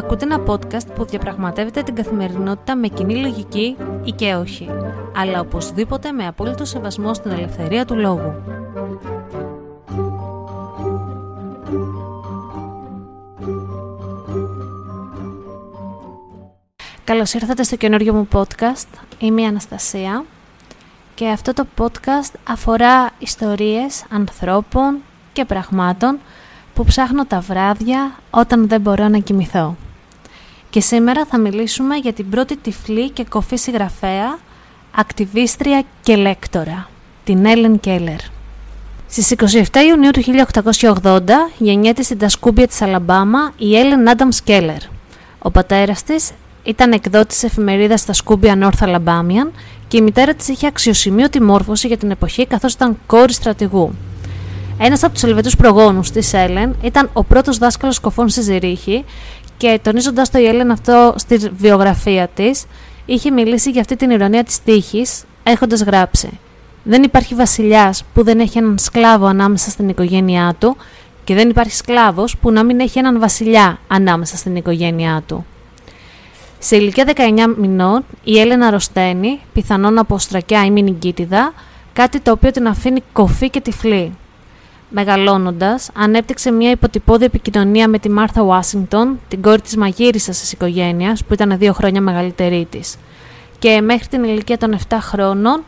Ακούτε ένα podcast που διαπραγματεύεται την καθημερινότητα με κοινή λογική ή και όχι, αλλά οπωσδήποτε με απόλυτο σεβασμό στην ελευθερία του λόγου. Καλώς ήρθατε στο καινούριο μου podcast. Είμαι η Αναστασία και αυτό το podcast αφορά ιστορίες ανθρώπων και πραγμάτων που ψάχνω τα βράδια όταν δεν μπορώ να κοιμηθώ. Και σήμερα θα μιλήσουμε για την πρώτη τυφλή και κοφή συγγραφέα, ακτιβίστρια και λέκτορα, την Έλεν Κέλλερ. Στις 27 Ιουνίου του 1880 γεννιέται στην Τασκούμπια της Αλαμπάμα η Έλεν Άνταμς Κέλλερ. Ο πατέρας της ήταν εκδότης εφημερίδας στα Σκούμπια North Alabamian και η μητέρα της είχε αξιοσημείωτη μόρφωση για την εποχή καθώς ήταν κόρη στρατηγού. Ένας από τους Ελβετούς προγόνους της Έλεν ήταν ο πρώτος δάσκαλος κοφών στη Ζηρίχη και τονίζοντας το η Έλεν αυτό στη βιογραφία της, είχε μιλήσει για αυτή την ηρωνία της τύχης, έχοντας γράψει: Δεν υπάρχει βασιλιάς που δεν έχει έναν σκλάβο ανάμεσα στην οικογένειά του και δεν υπάρχει σκλάβος που να μην έχει έναν βασιλιά ανάμεσα στην οικογένειά του. Σε ηλικία 19 μηνών, η Έλενα αρρωσταίνει, πιθανόν από στρακιά ή μηνυγκίτιδα, κάτι το οποίο την αφήνει κοφή και τυφλή. Μεγαλώνοντας, ανέπτυξε μια υποτυπώδη επικοινωνία με τη Μάρθα Ουάσιγκτον, την κόρη της μαγείρισας της οικογένειας, που ήταν δύο χρόνια μεγαλύτερη της. Και μέχρι την ηλικία των 7 χρόνων,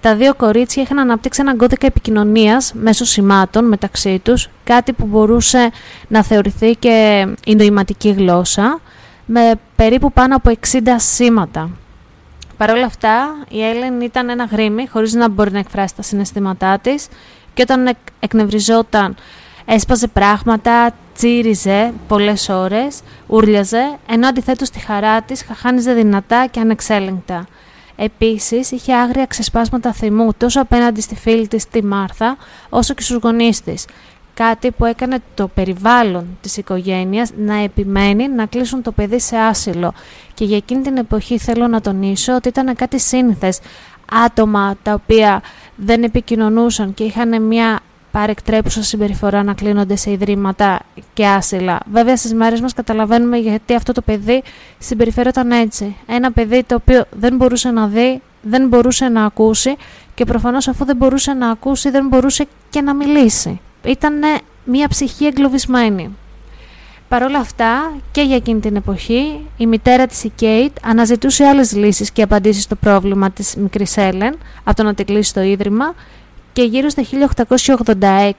τα δύο κορίτσια είχαν αναπτύξει έναν κώδικα επικοινωνίας μέσω σημάτων μεταξύ τους, κάτι που μπορούσε να θεωρηθεί και η νοηματική γλώσσα, με περίπου πάνω από 60 σήματα. Παρ' όλα αυτά, η Έλεν ήταν ένα γρήμι, χωρίς να μπορεί να εκφράσει τα συναισθήματά της και όταν εκνευριζόταν έσπαζε πράγματα, τσίριζε πολλές ώρες, ούρλιαζε, ενώ αντιθέτως τη χαρά της χαχάνιζε δυνατά και ανεξέλεγκτα. Επίσης, είχε άγρια ξεσπάσματα θυμού τόσο απέναντι στη φίλη της τη Μάρθα, όσο και στους γονείς της. Κάτι που έκανε το περιβάλλον της οικογένειας να επιμένει να κλείσουν το παιδί σε άσυλο. Και για εκείνη την εποχή θέλω να τονίσω ότι ήταν κάτι σύνθες άτομα τα οποία δεν επικοινωνούσαν και είχαν μια παρεκτρέπουσα συμπεριφορά να κλείνονται σε ιδρύματα και άσυλα. Βέβαια στις μέρες μας καταλαβαίνουμε γιατί αυτό το παιδί συμπεριφέρονταν έτσι. Ένα παιδί το οποίο δεν μπορούσε να δει, δεν μπορούσε να ακούσει και προφανώς αφού δεν μπορούσε να ακούσει δεν μπορούσε και να μιλήσει. Ήταν μια ψυχή εγκλωβισμένη. Παρ' όλα αυτά και για εκείνη την εποχή η μητέρα της η Κέιτ αναζητούσε άλλες λύσεις και απαντήσεις στο πρόβλημα της μικρής Έλεν από το να την κλείσει στο Ίδρυμα και γύρω στα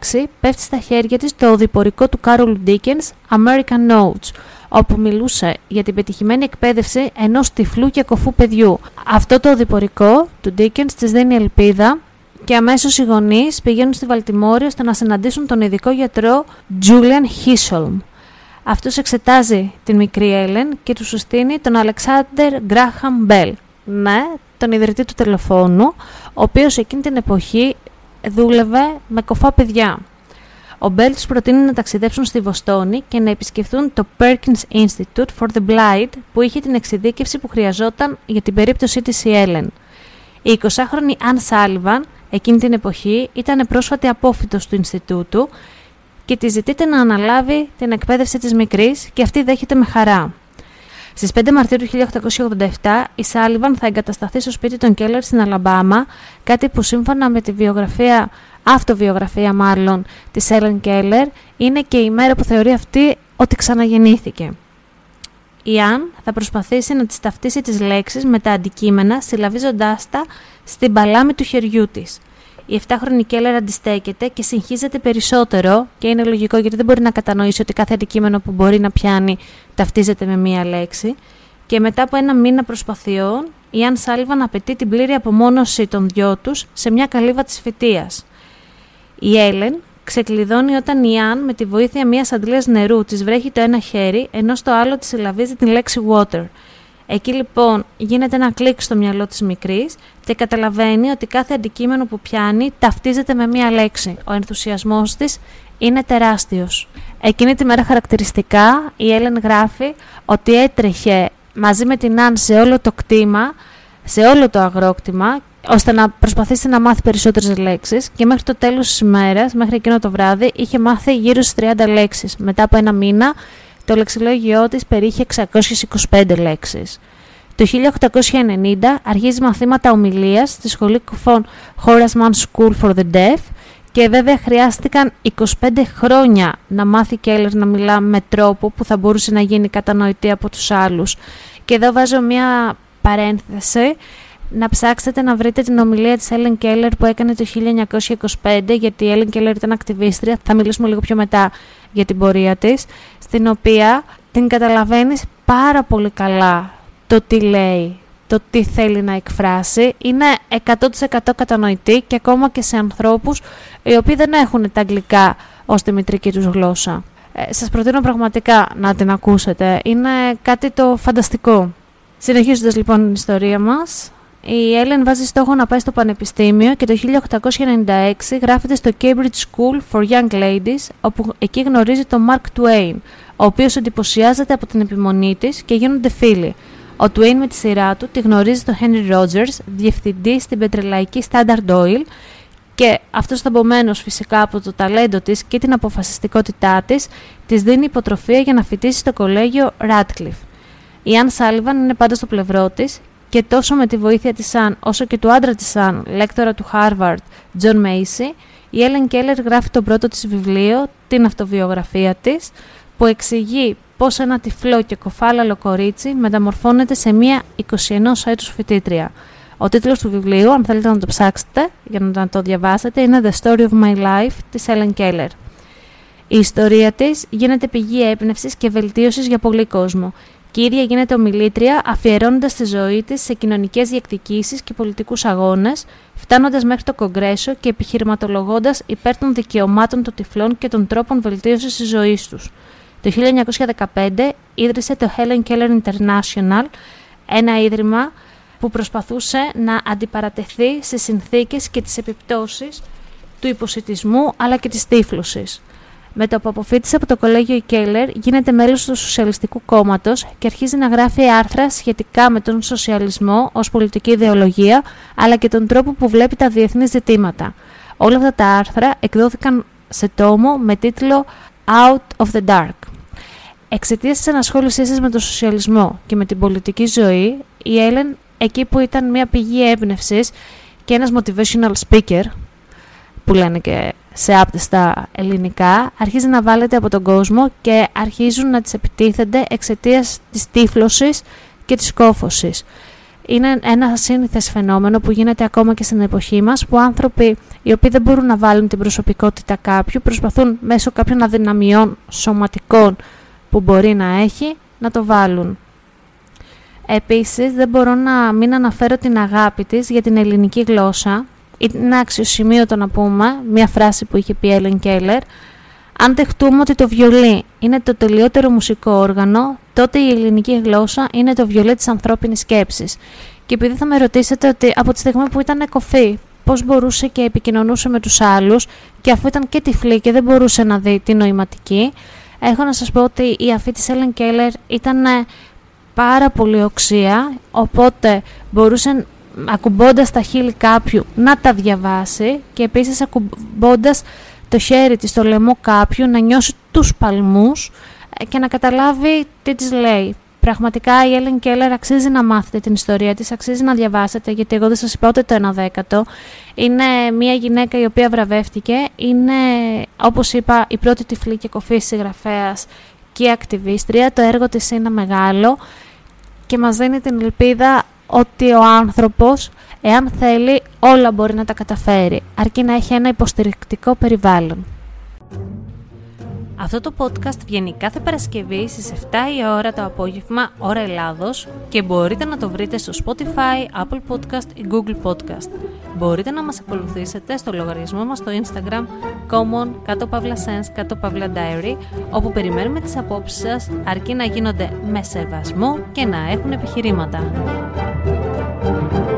1886 πέφτει στα χέρια της το οδηπορικό του Κάρολ Ντίκενς American Notes όπου μιλούσε για την πετυχημένη εκπαίδευση ενός τυφλού και κοφού παιδιού. Αυτό το οδηπορικό του Ντίκενς της δίνει ελπίδα και αμέσως οι γονείς πηγαίνουν στη Βαλτιμόρη ώστε να συναντήσουν τον ειδικό γιατρό Julian Hisholm. Αυτός εξετάζει την μικρή Έλεν και τους συστήνει τον Αλεξάνδερ Γκράχαμ Μπέλ, ναι, τον ιδρυτή του τηλεφώνου, ο οποίος εκείνη την εποχή δούλευε με κοφά παιδιά. Ο Μπέλ τους προτείνει να ταξιδέψουν στη Βοστόνη και να επισκεφθούν το Perkins Institute for the Blind που είχε την εξειδίκευση που χρειαζόταν για την περίπτωσή της η Έλεν. Η 20χρονη Αν Σάλιβαν εκείνη την εποχή ήταν πρόσφατη απόφυτος του Ινστιτούτου και τη ζητείτε να αναλάβει την εκπαίδευση της μικρής και αυτή δέχεται με χαρά. Στις 5 Μαρτίου του 1887, η Σάλιβαν θα εγκατασταθεί στο σπίτι των Κέλλερ στην Αλαμπάμα, κάτι που σύμφωνα με τη βιογραφία, αυτοβιογραφία μάλλον, της Έλεν Κέλλερ, είναι και η μέρα που θεωρεί αυτή ότι ξαναγεννήθηκε. Η Αν θα προσπαθήσει να τις ταυτίσει τις λέξεις με τα αντικείμενα, συλλαβίζοντάς τα στην παλάμη του χεριού της η 7χρονη Κέλλερ αντιστέκεται και συγχύζεται περισσότερο και είναι λογικό γιατί δεν μπορεί να κατανοήσει ότι κάθε αντικείμενο που μπορεί να πιάνει ταυτίζεται με μία λέξη. Και μετά από ένα μήνα προσπαθειών, η Αν Σάλβαν απαιτεί την πλήρη απομόνωση των δυο τους σε μια καλύβα της φυτεία. Η Έλεν ξεκλειδώνει όταν η Αν με τη βοήθεια μιας αντλίας νερού της βρέχει το ένα χέρι, ενώ στο άλλο της συλλαβίζει την λέξη water. Εκεί λοιπόν γίνεται ένα κλικ στο μυαλό της μικρής και καταλαβαίνει ότι κάθε αντικείμενο που πιάνει ταυτίζεται με μία λέξη. Ο ενθουσιασμός της είναι τεράστιος. Εκείνη τη μέρα χαρακτηριστικά η Έλεν γράφει ότι έτρεχε μαζί με την Αν σε όλο το κτήμα, σε όλο το αγρόκτημα, ώστε να προσπαθήσει να μάθει περισσότερες λέξεις και μέχρι το τέλος της ημέρας, μέχρι εκείνο το βράδυ, είχε μάθει γύρω στις 30 λέξεις. Μετά από ένα μήνα το το λεξιλόγιό της περίχε 625 λέξεις. Το 1890 αρχίζει μαθήματα ομιλίας στη σχολή κουφών Horace Mann School for the Deaf και βέβαια χρειάστηκαν 25 χρόνια να μάθει Κέλλερ να μιλά με τρόπο που θα μπορούσε να γίνει κατανοητή από τους άλλους. Και εδώ βάζω μια παρένθεση να ψάξετε να βρείτε την ομιλία της Ellen Keller που έκανε το 1925 γιατί η Ellen Keller ήταν ακτιβίστρια, θα μιλήσουμε λίγο πιο μετά για την πορεία της στην οποία την καταλαβαίνεις πάρα πολύ καλά το τι λέει, το τι θέλει να εκφράσει είναι 100% κατανοητή και ακόμα και σε ανθρώπους οι οποίοι δεν έχουν τα αγγλικά ως τη μητρική τους γλώσσα. Ε, σας προτείνω πραγματικά να την ακούσετε. Είναι κάτι το φανταστικό. Συνεχίζοντας λοιπόν την ιστορία μας, η Έλεν βάζει στόχο να πάει στο πανεπιστήμιο και το 1896 γράφεται στο Cambridge School for Young Ladies, όπου εκεί γνωρίζει τον Mark Twain, ο οποίος εντυπωσιάζεται από την επιμονή της και γίνονται φίλοι. Ο Twain με τη σειρά του τη γνωρίζει τον Henry Rogers, διευθυντή στην πετρελαϊκή Standard Oil και αυτός θαμπομένος φυσικά από το ταλέντο της και την αποφασιστικότητά της, της δίνει υποτροφία για να φοιτήσει στο κολέγιο Radcliffe. Η Αν Σάλιβαν είναι πάντα στο πλευρό της και τόσο με τη βοήθεια της Αν όσο και του άντρα της Αν, λέκτορα του Harvard, John Macy, η Ellen Keller γράφει το πρώτο της βιβλίο, την αυτοβιογραφία της, που εξηγεί πώς ένα τυφλό και κοφάλαλο κορίτσι μεταμορφώνεται σε μία 21 έτους φοιτήτρια. Ο τίτλος του βιβλίου, αν θέλετε να το ψάξετε για να το διαβάσετε, είναι The Story of My Life της Ellen Keller. Η ιστορία της γίνεται πηγή έμπνευσης και βελτίωσης για πολύ κόσμο και η ίδια γίνεται ομιλήτρια αφιερώνοντας τη ζωή της σε κοινωνικές διεκδικήσεις και πολιτικούς αγώνες, φτάνοντας μέχρι το Κογκρέσο και επιχειρηματολογώντας υπέρ των δικαιωμάτων των τυφλών και των τρόπων βελτίωσης της ζωής τους. Το 1915 ίδρυσε το Helen Keller International, ένα ίδρυμα που προσπαθούσε να αντιπαρατεθεί στις συνθήκες και τις επιπτώσεις του υποσυτισμού αλλά και της τύφλωσης. Με το που αποφύτησε από το κολέγιο η Κέλλερ, γίνεται μέλος του Σοσιαλιστικού Κόμματος και αρχίζει να γράφει άρθρα σχετικά με τον σοσιαλισμό ως πολιτική ιδεολογία, αλλά και τον τρόπο που βλέπει τα διεθνή ζητήματα. Όλα αυτά τα άρθρα εκδόθηκαν σε τόμο με τίτλο Out of the Dark. Εξαιτίας της ανασχόλησή της με τον σοσιαλισμό και με την πολιτική ζωή, η Έλεν, εκεί που ήταν μια πηγή έμπνευσης και ένας motivational speaker, που λένε και σε άπτεστα ελληνικά, αρχίζει να βάλετε από τον κόσμο και αρχίζουν να τις επιτίθενται εξαιτίας της τύφλωσης και της κόφωσης. Είναι ένα σύνηθες φαινόμενο που γίνεται ακόμα και στην εποχή μας, που άνθρωποι οι οποίοι δεν μπορούν να βάλουν την προσωπικότητα κάποιου, προσπαθούν μέσω κάποιων αδυναμιών σωματικών που μπορεί να έχει, να το βάλουν. Επίσης, δεν μπορώ να μην αναφέρω την αγάπη της για την ελληνική γλώσσα, είναι αξιοσημείωτο να πούμε μια φράση που είχε πει η Έλεν Κέλλερ αν δεχτούμε ότι το βιολί είναι το τελειότερο μουσικό όργανο, τότε η ελληνική γλώσσα είναι το βιολί της ανθρώπινης σκέψης. Και επειδή θα με ρωτήσετε ότι από τη στιγμή που ήταν κοφή, πώς μπορούσε και επικοινωνούσε με τους άλλους και αφού ήταν και τυφλή και δεν μπορούσε να δει τη νοηματική, έχω να σας πω ότι η αφή της Έλεν Κέλλερ ήταν πάρα πολύ οξία, οπότε μπορούσε ακουμπώντας τα χείλη κάποιου να τα διαβάσει και επίσης ακουμπώντας το χέρι της στο λαιμό κάποιου να νιώσει τους παλμούς ε, και να καταλάβει τι της λέει. Πραγματικά η Έλεν Κέλλερ αξίζει να μάθετε την ιστορία της, αξίζει να διαβάσετε, γιατί εγώ δεν σας είπα ούτε το ένα δέκατο. Είναι μια γυναίκα η οποία βραβεύτηκε, είναι όπως είπα η πρώτη τυφλή και κοφή συγγραφέας και ακτιβίστρια. Το έργο της είναι μεγάλο και μας δίνει την ελπίδα ότι ο άνθρωπος, εάν θέλει, όλα μπορεί να τα καταφέρει, αρκεί να έχει ένα υποστηρικτικό περιβάλλον. Αυτό το podcast βγαίνει κάθε Παρασκευή στις 7 η ώρα το απόγευμα, ώρα Ελλάδος και μπορείτε να το βρείτε στο Spotify, Apple Podcast ή Google Podcast. Μπορείτε να μας ακολουθήσετε στο λογαριασμό μας στο Instagram common κάτω παύλα sense κάτω παύλα diary όπου περιμένουμε τις απόψεις σας αρκεί να γίνονται με σεβασμό και να έχουν επιχειρήματα. Thank you.